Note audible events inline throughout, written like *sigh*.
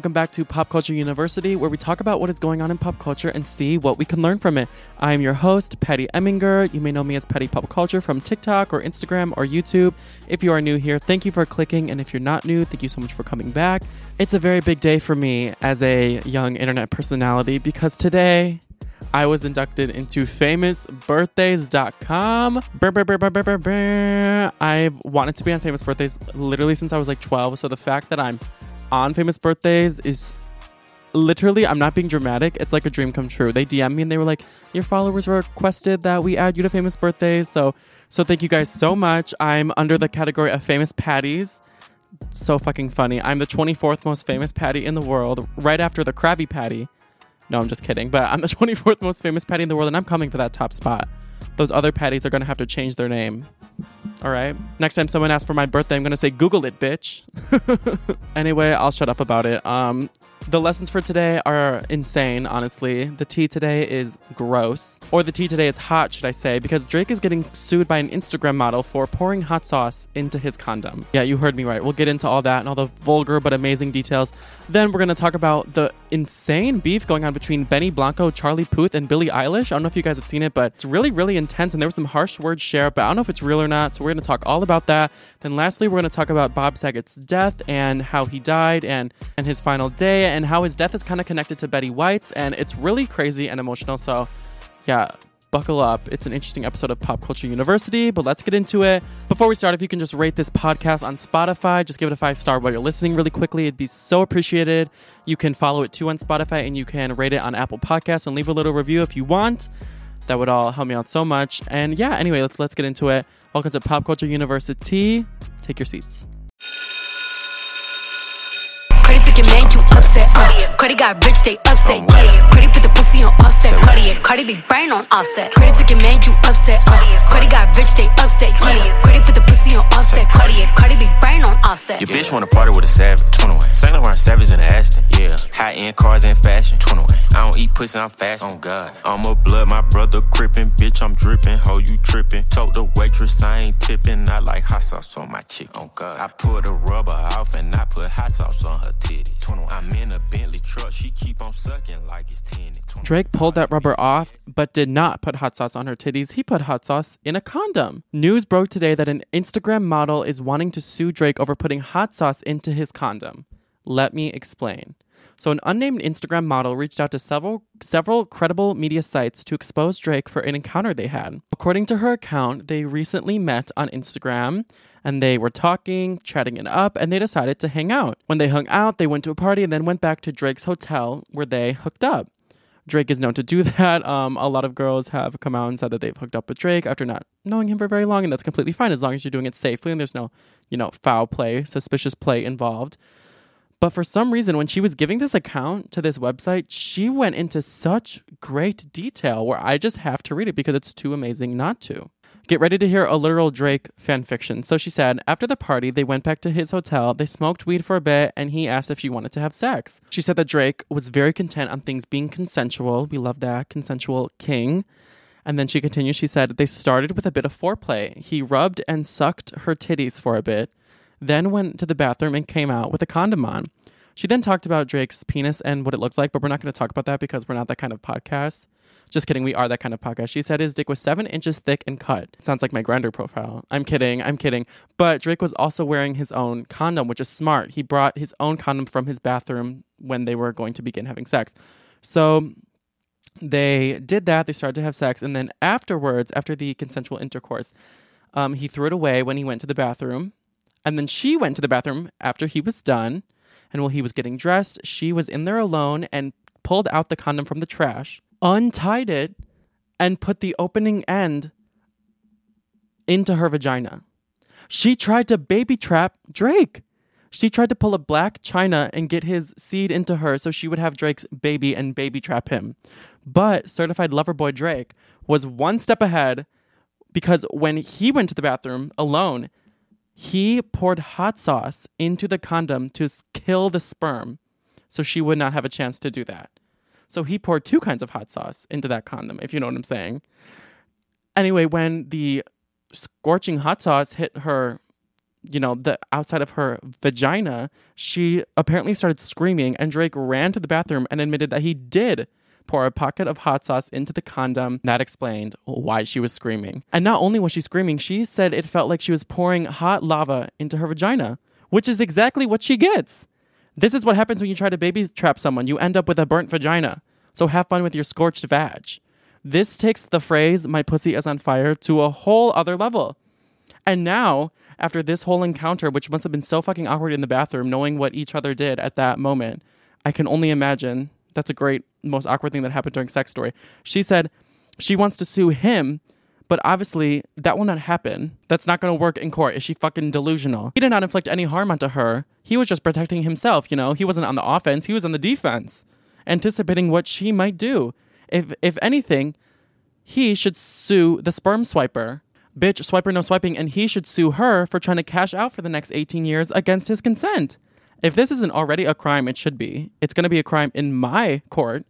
Welcome back to Pop Culture University, where we talk about what is going on in pop culture and see what we can learn from it. I am your host, Patty Eminger. You may know me as Patty Pop Culture from TikTok or Instagram or YouTube. If you are new here, thank you for clicking, and if you're not new, thank you so much for coming back. It's a very big day for me as a young internet personality because today I was inducted into famousbirthdays.com. Brr, brr, brr. I've wanted to be on Famous Birthdays literally since I was like 12. So the fact that I'm on Famous Birthdays is literally, I'm not being dramatic. It's like a dream come true. They DM me and they were like, "Your followers requested that we add you to Famous Birthdays." So, so thank you guys so much. I'm under the category of famous patties. So fucking funny. I'm the 24th most famous patty in the world, right after the Krabby Patty. No, I'm just kidding. But I'm the *laughs* 24th most famous patty in the world, and I'm coming for that top spot. Those other patties are gonna have to change their name. All right. Next time someone asks for my birthday, I'm gonna say Google it, bitch. *laughs* anyway, I'll shut up about it. Um, the lessons for today are insane, honestly. The tea today is gross. Or the tea today is hot, should I say, because Drake is getting sued by an Instagram model for pouring hot sauce into his condom. Yeah, you heard me right. We'll get into all that and all the vulgar but amazing details. Then we're going to talk about the insane beef going on between Benny Blanco, Charlie Puth, and Billie Eilish. I don't know if you guys have seen it, but it's really, really intense. And there was some harsh words shared, but I don't know if it's real or not. So we're going to talk all about that. Then lastly, we're going to talk about Bob Saget's death and how he died and, and his final day and how his death is kind of connected to Betty White's, and it's really crazy and emotional. So, yeah, buckle up. It's an interesting episode of Pop Culture University, but let's get into it. Before we start, if you can just rate this podcast on Spotify, just give it a five star while you're listening really quickly. It'd be so appreciated. You can follow it too on Spotify and you can rate it on Apple Podcasts and leave a little review if you want. That would all help me out so much. And yeah, anyway, let's, let's get into it. Welcome to Pop Culture University. Take your seats. Cardi took your man, you Uh. Got rich, they upset. Yeah. Cardi put the pussy on offset. Cardi, Cardi B brain on offset. Cardi took your man, you upset. Uh. Cardi got rich, they upset. Yeah. Cardi put the pussy on offset. Cardi, Cardi B brain on offset. Your bitch wanna party with a savage. 21. Saint Laurent Savage in the Aston. Yeah. High end cars and fashion. 21. I don't eat pussy, I'm fast. Oh God. I'm a blood, my brother crippin'. Bitch, I'm drippin'. Ho, you trippin'. Told the waitress I ain't tippin'. I like hot sauce on my chick. Oh God. I put a rubber off and I put hot sauce on her titty. 21. I'm in a Bentley truck. She keep on sucking like it's 10. 21. Drake pulled that rubber off, but did not put hot sauce on her titties. He put hot sauce in a condom. News broke today that an Instagram model is wanting to sue Drake over putting hot sauce into his condom. Let me explain. So, an unnamed Instagram model reached out to several several credible media sites to expose Drake for an encounter they had. According to her account, they recently met on Instagram and they were talking, chatting it up, and they decided to hang out. When they hung out, they went to a party and then went back to Drake's hotel where they hooked up. Drake is known to do *laughs* that. Um, a lot of girls have come out and said that they've hooked up with Drake after not knowing him for very long, and that's completely fine as long as you're doing it safely and there's no, you know, foul play, suspicious play involved. But for some reason, when she was giving this account to this website, she went into such great detail where I just have to read it because it's too amazing not to. Get ready to hear a literal Drake fan fiction. So she said, after the party, they went back to his hotel, they smoked weed for a bit, and he asked if she wanted to have sex. She said that Drake was very content on things being consensual. We love that. Consensual king. And then she continued, she said, they started with a bit of foreplay. He rubbed and sucked her titties for a bit, then went to the bathroom and came out with a condom on. She then talked about Drake's penis and what it looked like, but we're not going to talk about that because we're not that kind of podcast. Just kidding, we are that kind of podcast. She said his dick was seven inches thick and cut. Sounds like my Grindr profile. I'm kidding, I'm kidding. But Drake was also wearing his own condom, which is smart. He brought his own condom from his bathroom when they were going to begin having sex. So they did that. They started to have sex. And then afterwards, after the consensual intercourse, um, he threw it away when he went to the bathroom. And then she went to the bathroom after he was done. And while he was getting dressed, she was in there alone and pulled out the condom from the trash, untied it, and put the opening end into her vagina. She tried to baby trap Drake. She tried to pull a Blac Chyna and get his seed into her so she would have Drake's baby and baby trap him. But certified lover boy Drake was one step ahead because when he went to the bathroom alone, he poured hot sauce into the condom to kill the sperm so she would not have a chance to do that. So he poured two kinds of hot sauce into that condom, if you know what I'm saying. Anyway, when the scorching hot sauce hit her, you know, the outside of her vagina, she apparently started screaming, and Drake ran to the bathroom and admitted that he did pour a pocket of hot sauce into the condom. That explained why she was screaming. And not only was she screaming, she said it felt like she was pouring hot lava into her vagina, which is exactly what she gets. This is what happens when you try to baby trap someone. You end up with a burnt vagina. So have fun with your scorched vag. This takes the phrase, my pussy is on fire, to a whole other level. And now, after this whole encounter, which must have been so fucking awkward in the bathroom, knowing what each other did at that moment, I can only imagine that's a great, most awkward thing that happened during sex story. She said she wants to sue him, but obviously that will not happen. That's not going to work in court. Is she fucking delusional? He did not inflict any harm onto her. He was just protecting himself, you know? He wasn't on the offense, he was on the defense, anticipating what she might do. If if anything, he should sue the sperm swiper. Bitch, swiper no swiping, and he should sue her for trying to cash out for the next 18 years against his consent. If this isn't already a crime, it should be. It's going to be a crime in my court.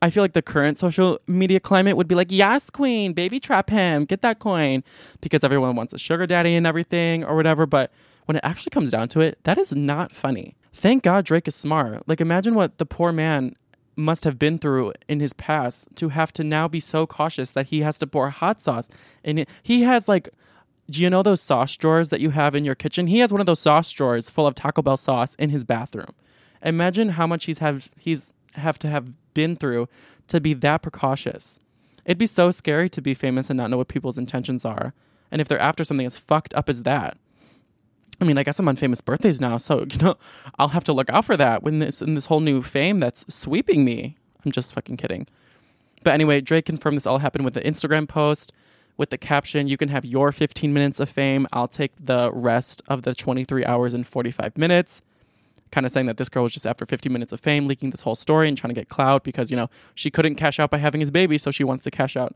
I feel like the current social media climate would be like, yes, queen, baby trap him, get that coin, because everyone wants a sugar daddy and everything or whatever. But when it actually comes down to it, that is not funny. Thank God Drake is smart. Like, imagine what the poor man must have been through in his past to have to now be so cautious that he has to pour hot sauce in it. He has like do you know those sauce drawers that you have in your kitchen? He has one of those sauce drawers full of Taco Bell sauce in his bathroom. Imagine how much he's have he's have to have been through to be that precautious. It'd be so scary to be famous and not know what people's intentions are. And if they're after something as fucked up as that. I mean, I guess I'm on famous birthdays now, so *laughs* you know, I'll have to look out for that when this in this whole new fame that's sweeping me. I'm just fucking kidding. But anyway, Drake confirmed this all happened with the Instagram post with the caption, You can have your 15 minutes of fame. I'll take the rest of the 23 hours and 45 minutes. Kind of saying that this girl was just after 50 minutes of fame, leaking this whole story and trying to get clout because, you know, she couldn't cash out by having his baby, so she wants to cash out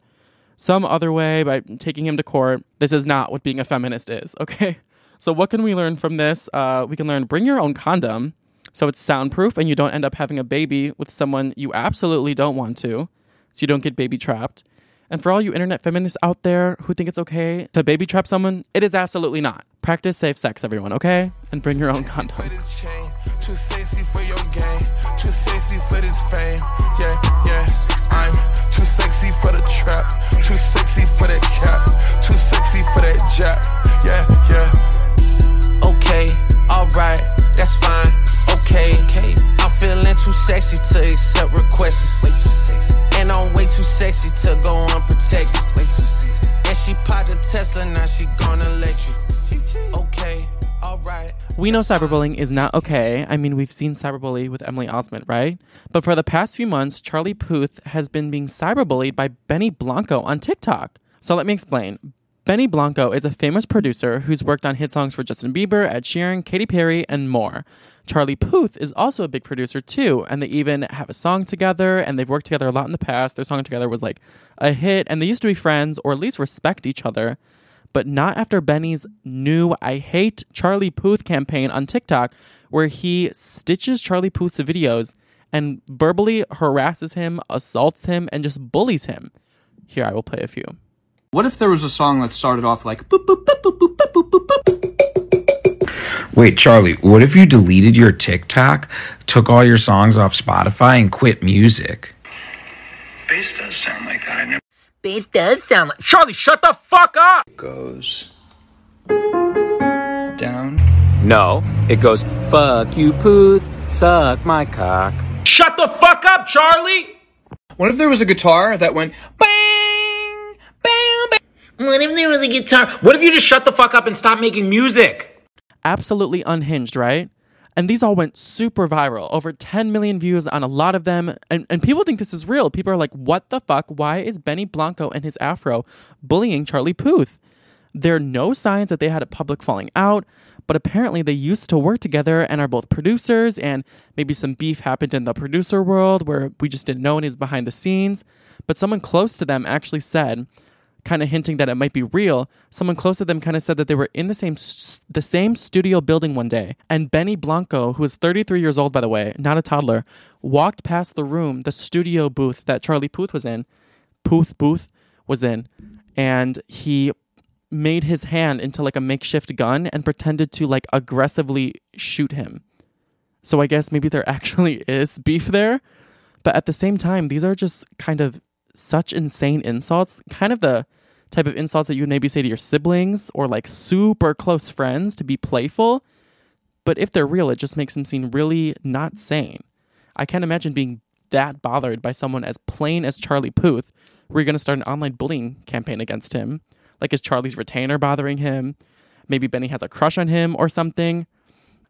some other way by taking him to court. This is not what being a feminist is, *laughs* okay? So, what can we learn from this? Uh, we can learn bring your own condom so it's soundproof and you don't end up having a baby with someone you absolutely don't want to, so you don't get baby trapped. And for all you internet feminists out there who think it's okay to baby trap someone, it is absolutely not. Practice safe sex, everyone, okay? And bring your own condom. Too sexy for your game. Too sexy for this fame. Yeah, yeah. I'm too sexy for the trap. Too sexy for that cap. Too sexy for that jab. Yeah, yeah. Know cyberbullying is not okay. I mean, we've seen cyberbully with Emily Osment, right? But for the past few months, Charlie Puth has been being cyberbullied by Benny Blanco on TikTok. So let me explain. Benny Blanco is a famous producer who's worked on hit songs for Justin Bieber, Ed Sheeran, Katy Perry, and more. Charlie Puth is also a big producer too, and they even have a song together, and they've worked together a lot in the past. Their song together was like a hit, and they used to be friends or at least respect each other but not after Benny's new I Hate Charlie Puth campaign on TikTok, where he stitches Charlie Puth's videos and verbally harasses him, assaults him, and just bullies him. Here, I will play a few. What if there was a song that started off like boop, boop, boop, boop, boop, boop, boop, boop? Wait, Charlie, what if you deleted your TikTok, took all your songs off Spotify, and quit music? Bass does sound like that. I never Bass does sound like. Charlie, shut the fuck up! It goes down. No, it goes, fuck you, Pooth, suck my cock. Shut the fuck up, Charlie! What if there was a guitar that went bang, bang, bang? What if there was a guitar? What if you just shut the fuck up and stop making music? Absolutely unhinged, right? And these all went super viral, over 10 million views on a lot of them. And, and people think this is real. People are like, what the fuck? Why is Benny Blanco and his afro bullying Charlie Puth? There are no signs that they had a public falling out, but apparently they used to work together and are both producers, and maybe some beef happened in the producer world where we just didn't know and is behind the scenes. But someone close to them actually said, kind of hinting that it might be real. Someone close to them kind of said that they were in the same the same studio building one day, and Benny Blanco, who is 33 years old by the way, not a toddler, walked past the room, the studio booth that Charlie Puth was in, Puth booth was in, and he made his hand into like a makeshift gun and pretended to like aggressively shoot him. So I guess maybe there *laughs* actually is beef there. But at the same time, these are just kind of such insane insults, kind of the type of insults that you would maybe say to your siblings or like super close friends to be playful. But if they're real, it just makes them seem really not sane. I can't imagine being that bothered by someone as plain as Charlie Puth, where you're going to start an online bullying campaign against him. Like, is Charlie's retainer bothering him? Maybe Benny has a crush on him or something.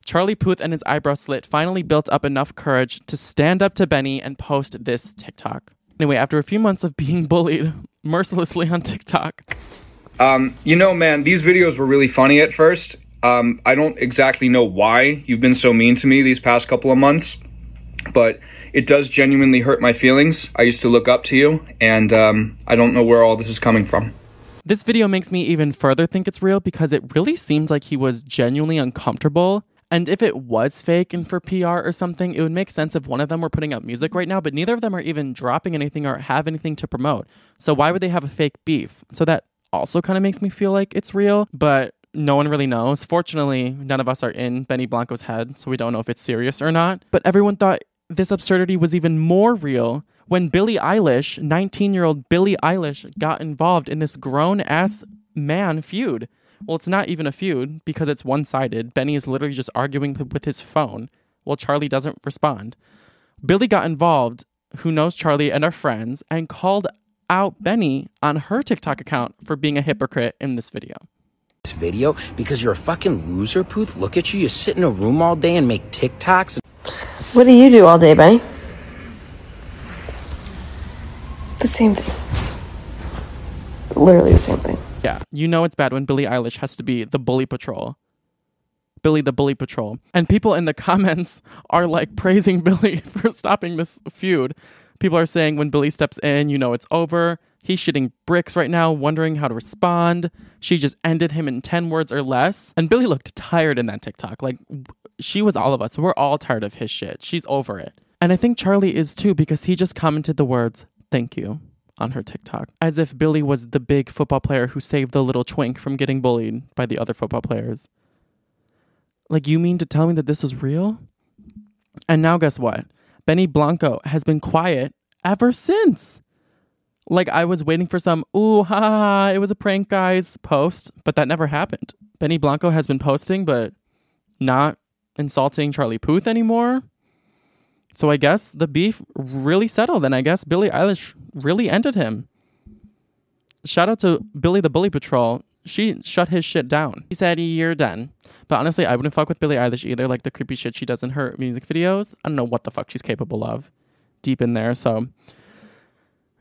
Charlie Puth and his eyebrow slit finally built up enough courage to stand up to Benny and post this TikTok. Anyway, after a few months of being *laughs* bullied mercilessly on TikTok. Um, you know, man, these videos were really funny at first. Um, I don't exactly know why you've been so mean to me these past couple of months, but it does genuinely hurt my feelings. I used to look up to you, and um, I don't know where all this is coming from. This video makes me even further think it's real because it really seems like he was genuinely uncomfortable and if it was fake and for PR or something, it would make sense if one of them were putting out music right now, but neither of them are even dropping anything or have anything to promote. So why would they have a fake beef? So that also kind of makes me feel like it's real, but no one really knows. Fortunately, none of us are in Benny Blanco's head, so we don't know if it's serious or not. But everyone thought this absurdity was even more real when Billie Eilish, 19 year old Billie Eilish, got involved in this grown ass man feud. Well, it's not even a feud because it's one sided. Benny is literally just arguing with his phone while Charlie doesn't respond. Billie got involved, who knows Charlie and are friends, and called out Benny on her TikTok account for being a hypocrite in this video. This video because you're a fucking loser, Puth. Look at you. You sit in a room all day and make TikToks. What do you do all day, Benny? The same thing. Literally the same thing. Yeah, you know it's bad when Billie Eilish has to be the bully patrol. Billie the Bully Patrol. And people in the *laughs* comments are like praising *laughs* Billie for stopping this feud. People are saying when Billie steps in, you know it's over. He's shitting bricks right now, wondering how to respond. She just ended him in 10 words or less. And Billie looked tired in that TikTok. Like, she was all of us. We're all tired of his shit. She's over it. And I think Charlie is too because he just commented the words, thank you on her TikTok, as if Billie was the big football player who saved the little twink from getting bullied by the other football players. Like, you mean to tell me that this is real? And now, guess what? Benny Blanco has been quiet ever since. Like, I was waiting for some, ooh, ha, ha, ha, it was a prank, guys, post, but that never happened. Benny Blanco has been posting, but not insulting Charlie Puth anymore. So I guess the beef really settled, and I guess Billie Eilish really ended him. Shout out to Billie the Bully Patrol. She shut his shit down. He said, You're done. But honestly, I wouldn't fuck with Billie Eilish either. Like the creepy shit she does in her music videos. I don't know what the fuck she's capable of deep in there. So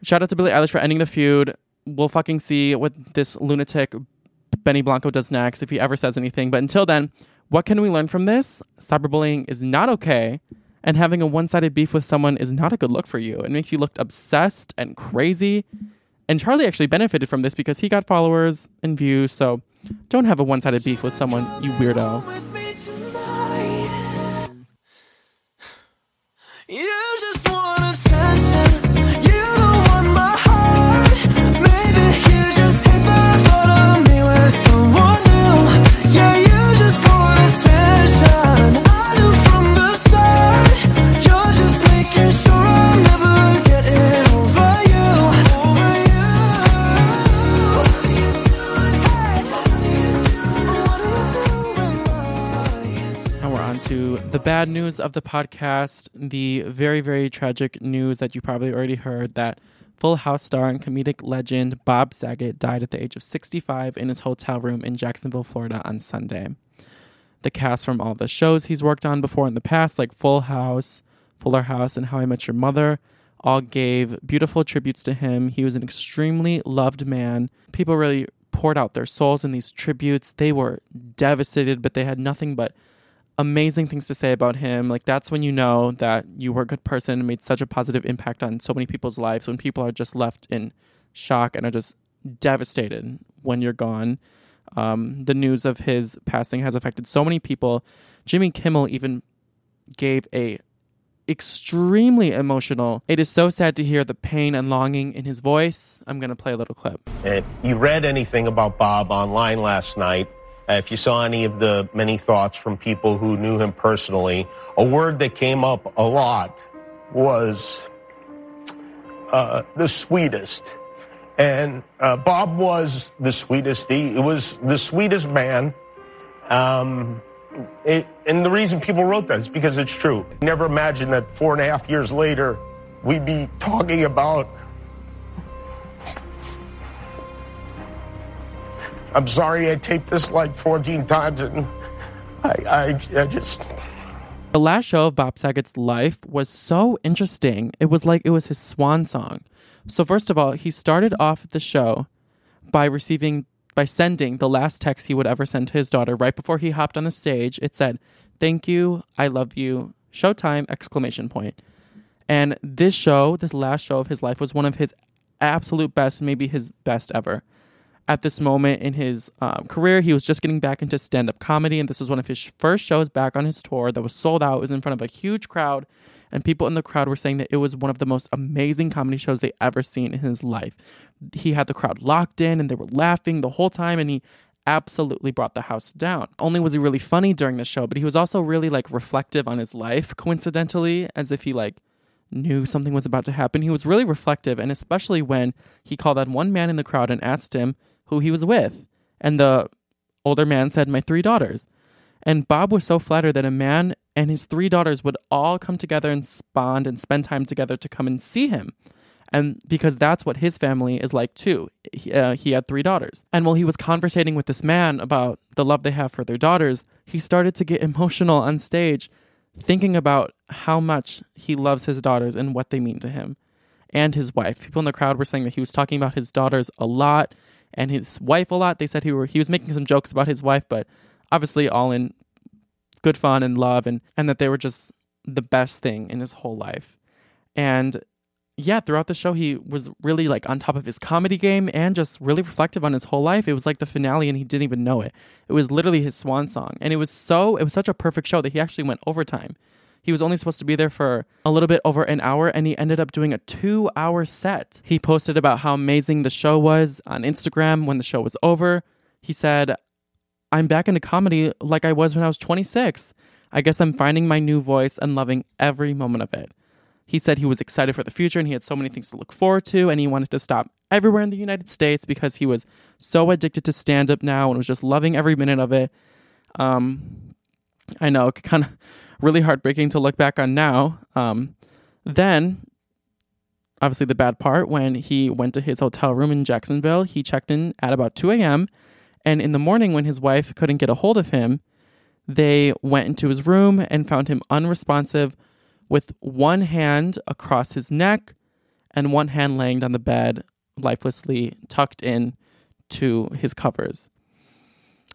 shout out to Billie Eilish for ending the feud. We'll fucking see what this lunatic Benny Blanco does next if he ever says anything. But until then, what can we learn from this? Cyberbullying is not okay and having a one sided beef with someone is not a good look for you. It makes you look obsessed and crazy. And Charlie actually benefited from this because he got followers and views. So don't have a one sided beef with someone, you weirdo. Bad news of the podcast. The very, very tragic news that you probably already heard that Full House star and comedic legend Bob Saget died at the age of 65 in his hotel room in Jacksonville, Florida on Sunday. The cast from all the shows he's worked on before in the past, like Full House, Fuller House, and How I Met Your Mother, all gave beautiful tributes to him. He was an extremely loved man. People really poured out their souls in these tributes. They were devastated, but they had nothing but amazing things to say about him. Like that's when you know that you were a good person and made such a positive impact on so many people's lives when people are just left in shock and are just devastated when you're gone. Um, the news of his passing has affected so many people. Jimmy Kimmel even gave a extremely emotional. It is so sad to hear the pain and longing in his voice. I'm going to play a little clip. If you read anything about Bob online last night, if you saw any of the many thoughts from people who knew him personally, a word that came up a lot was uh, the sweetest. And uh, Bob was the sweetest. He was the sweetest man. Um, it, and the reason people wrote that is because it's true. Never imagined that four and a half years later, we'd be talking about. I'm sorry I taped this like 14 times and I, I, I just. The last show of Bob Saget's life was so interesting. It was like it was his swan song. So, first of all, he started off the show by receiving by sending the last text he would ever send to his daughter right before he hopped on the stage. It said, "Thank you, I love you, Showtime!" exclamation point. And this show, this last show of his life, was one of his absolute best, maybe his best ever. At this moment in his um, career, he was just getting back into stand up comedy, and this was one of his first shows back on his tour that was sold out. It was in front of a huge crowd, and people in the crowd were saying that it was one of the most amazing comedy shows they ever seen in his life. He had the crowd locked in, and they were laughing the whole time, and he absolutely brought the house down. Only was he really funny during the show, but he was also really like reflective on his life, coincidentally, as if he like knew something was about to happen. He was really reflective, and especially when he called out one man in the crowd and asked him who he was with. And the older man said, My three daughters. And Bob was so flattered that a man and his three daughters would all come together and bond and spend time together to come and see him. And because that's what his family is like too. He, uh, he had three daughters. And while he was conversating with this man about the love they have for their daughters, he started to get *laughs* emotional on stage, thinking about how much he loves his daughters and what they mean to him and his wife. People in the crowd were saying that he was talking about his daughters a lot and his wife a lot. They said he were he was making some jokes about his wife, but obviously all in good fun and love and and that they were just the best thing in his whole life. And yeah, throughout the show he was really like on top of his comedy game and just really reflective on his whole life. It was like the finale and he didn't even know it. It was literally his swan song. And it was so it was such a perfect show that he actually went overtime. He was only supposed to be there for a little bit over an hour and he ended up doing a two hour set. He posted about how amazing the show was on Instagram when the show was over. He said, I'm back into comedy like I was when I was 26. I guess I'm finding my new voice and loving every moment of it. He said he was excited for the future and he had so many things to look forward to, and he wanted to stop everywhere in the United States because he was so addicted to stand up now and was just loving every minute of it. Um, I know, kind of really heartbreaking to look back on now. Um, then, obviously, the bad part when he went to his hotel room in Jacksonville, he checked in at about 2 a.m. And in the morning, when his wife couldn't get a hold of him, they went into his room and found him unresponsive with one hand across his neck and one hand laying on the bed, lifelessly tucked in to his covers.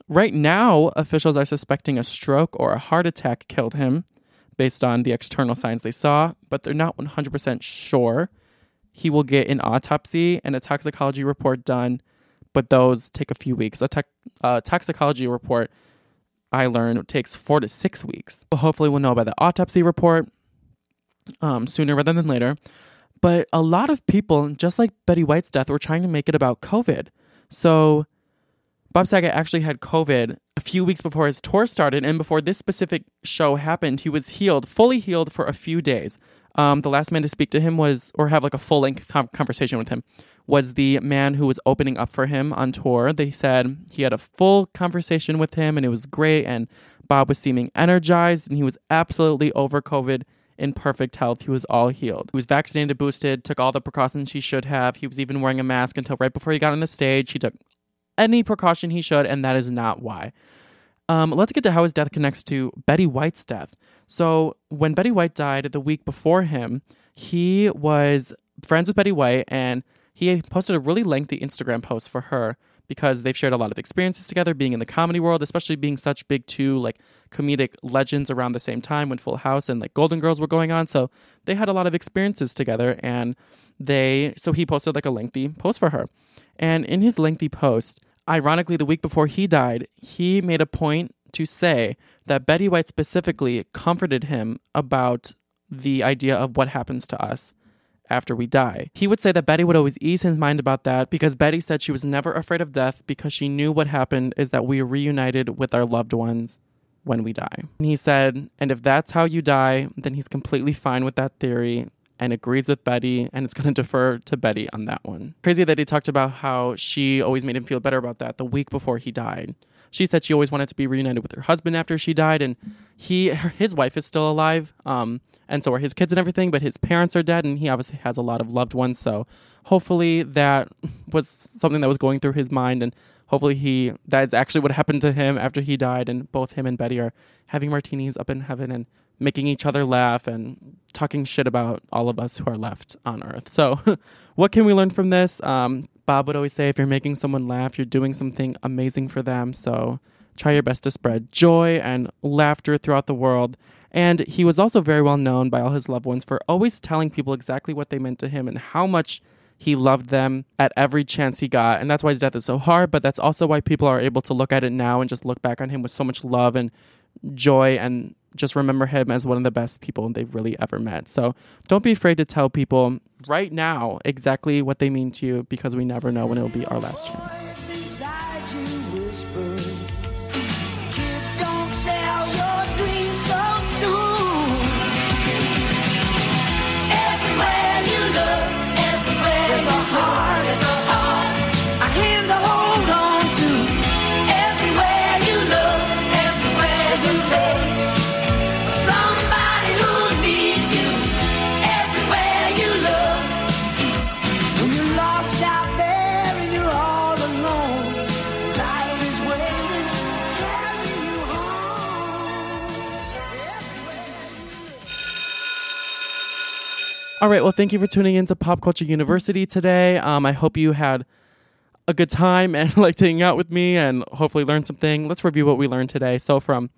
Right now, officials are suspecting a stroke or a heart attack killed him based on the external signs they saw, but they're not 100% sure. He will get an autopsy and a toxicology report done but those take a few weeks. A uh, toxicology report, I learned, takes four to six weeks. But hopefully, we'll know by the autopsy report um, sooner rather than later. But a lot of people, just like Betty White's death, were trying to make it about COVID. So Bob Saget actually had COVID a few weeks before his tour started, and before this specific show happened, he was healed, fully healed for a few days. Um, the last man to speak to him was, or have like a full length conversation with him, was the man who was opening up for him on tour. They said he had a full conversation with him and it was great. And Bob was seeming energized and he was absolutely over COVID in perfect health. He was all healed. He was vaccinated, boosted, took all the precautions he should have. He was even wearing a mask until right before he got on the stage. He took any precaution he should, and that is not why. Um, let's get to how his death connects to Betty White's death. So, when Betty White died the week before him, he was friends with Betty White and he posted a really lengthy Instagram post for her because they've shared a lot of experiences together being in the comedy world, especially being such big two like comedic legends around the same time when Full House and like Golden Girls were going on. So they had a lot of experiences together and they so he posted like a lengthy post for her. And in his lengthy post, ironically the week before he died, he made a point to say that Betty White specifically comforted him about the idea of what happens to us after we die. He would say that Betty would always ease his mind about that because Betty said she was never afraid of death because she knew what happened is that we are reunited with our loved ones when we die. And he said, and if that's how you die, then he's completely fine with that theory and agrees with Betty and it's *laughs* going to defer to Betty on that one. Crazy that he talked about how she always made him feel better about that the week before he died. She said she always wanted to be reunited with her husband after she died and he his wife is still alive. Um and so are his kids and everything, but his parents are dead, and he obviously has a lot of loved ones. So hopefully that was something that was going through his mind, and hopefully he that's actually what happened to him after he died, and both him and Betty are having martinis up in heaven and making each other laugh and talking shit about all of us who are left on Earth. So, *laughs* what can we learn from this? Um, Bob would always say, if you're making someone laugh, you're doing something amazing for them. So try your best to spread joy and laughter throughout the world. And he was also very well known by all his loved ones for always telling people exactly what they meant to him and how much he loved them at every chance he got. And that's why his death is so hard, but that's also why people are able to look at it now and just look back on him with so much love and joy and just remember him as one of the best people they've really ever met. So don't be afraid to tell people right now exactly what they mean to you because we never know when it'll be our last chance. All right. Well, thank you for tuning into Pop Culture University today. Um, I hope you had a good time and *laughs* liked hanging out with me and hopefully learned something. Let's review what we learned today. So, from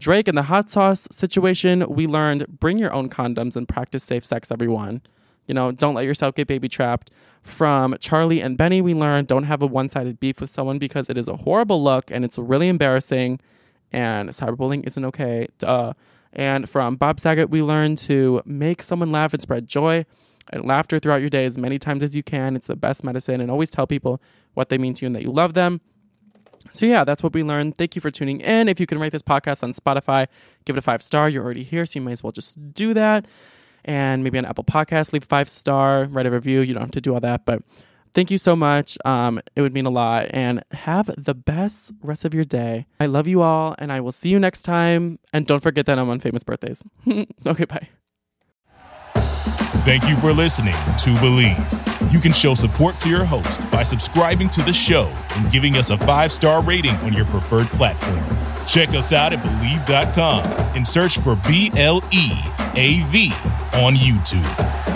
Drake and the hot sauce situation, we learned bring your own condoms and practice safe sex, everyone. You know, don't let yourself get baby trapped. From Charlie and Benny, we learned don't have a one sided beef with someone because it is a horrible look and it's really embarrassing and cyberbullying isn't okay. Uh, and from Bob Saget, we learned to make someone laugh and spread joy and laughter throughout your day as many times as you can. It's the best medicine. And always tell people what they mean to you and that you love them. So, yeah, that's what we learned. Thank you for tuning in. If you can rate this podcast on Spotify, give it a five star. You're already here, so you might as well just do that. And maybe on Apple Podcasts, leave five star, write a review. You don't have to do all that, but thank you so much. Um, it would mean a lot. And have the best rest of your day. I love you all, and I will see you next time. And don't forget that I'm on famous birthdays. *laughs* okay, bye. Thank you for listening to Bleav. You can show support to your host by subscribing to the show and giving us a five star rating on your preferred platform. Check us out at Bleav.com and search for B L E A V on YouTube.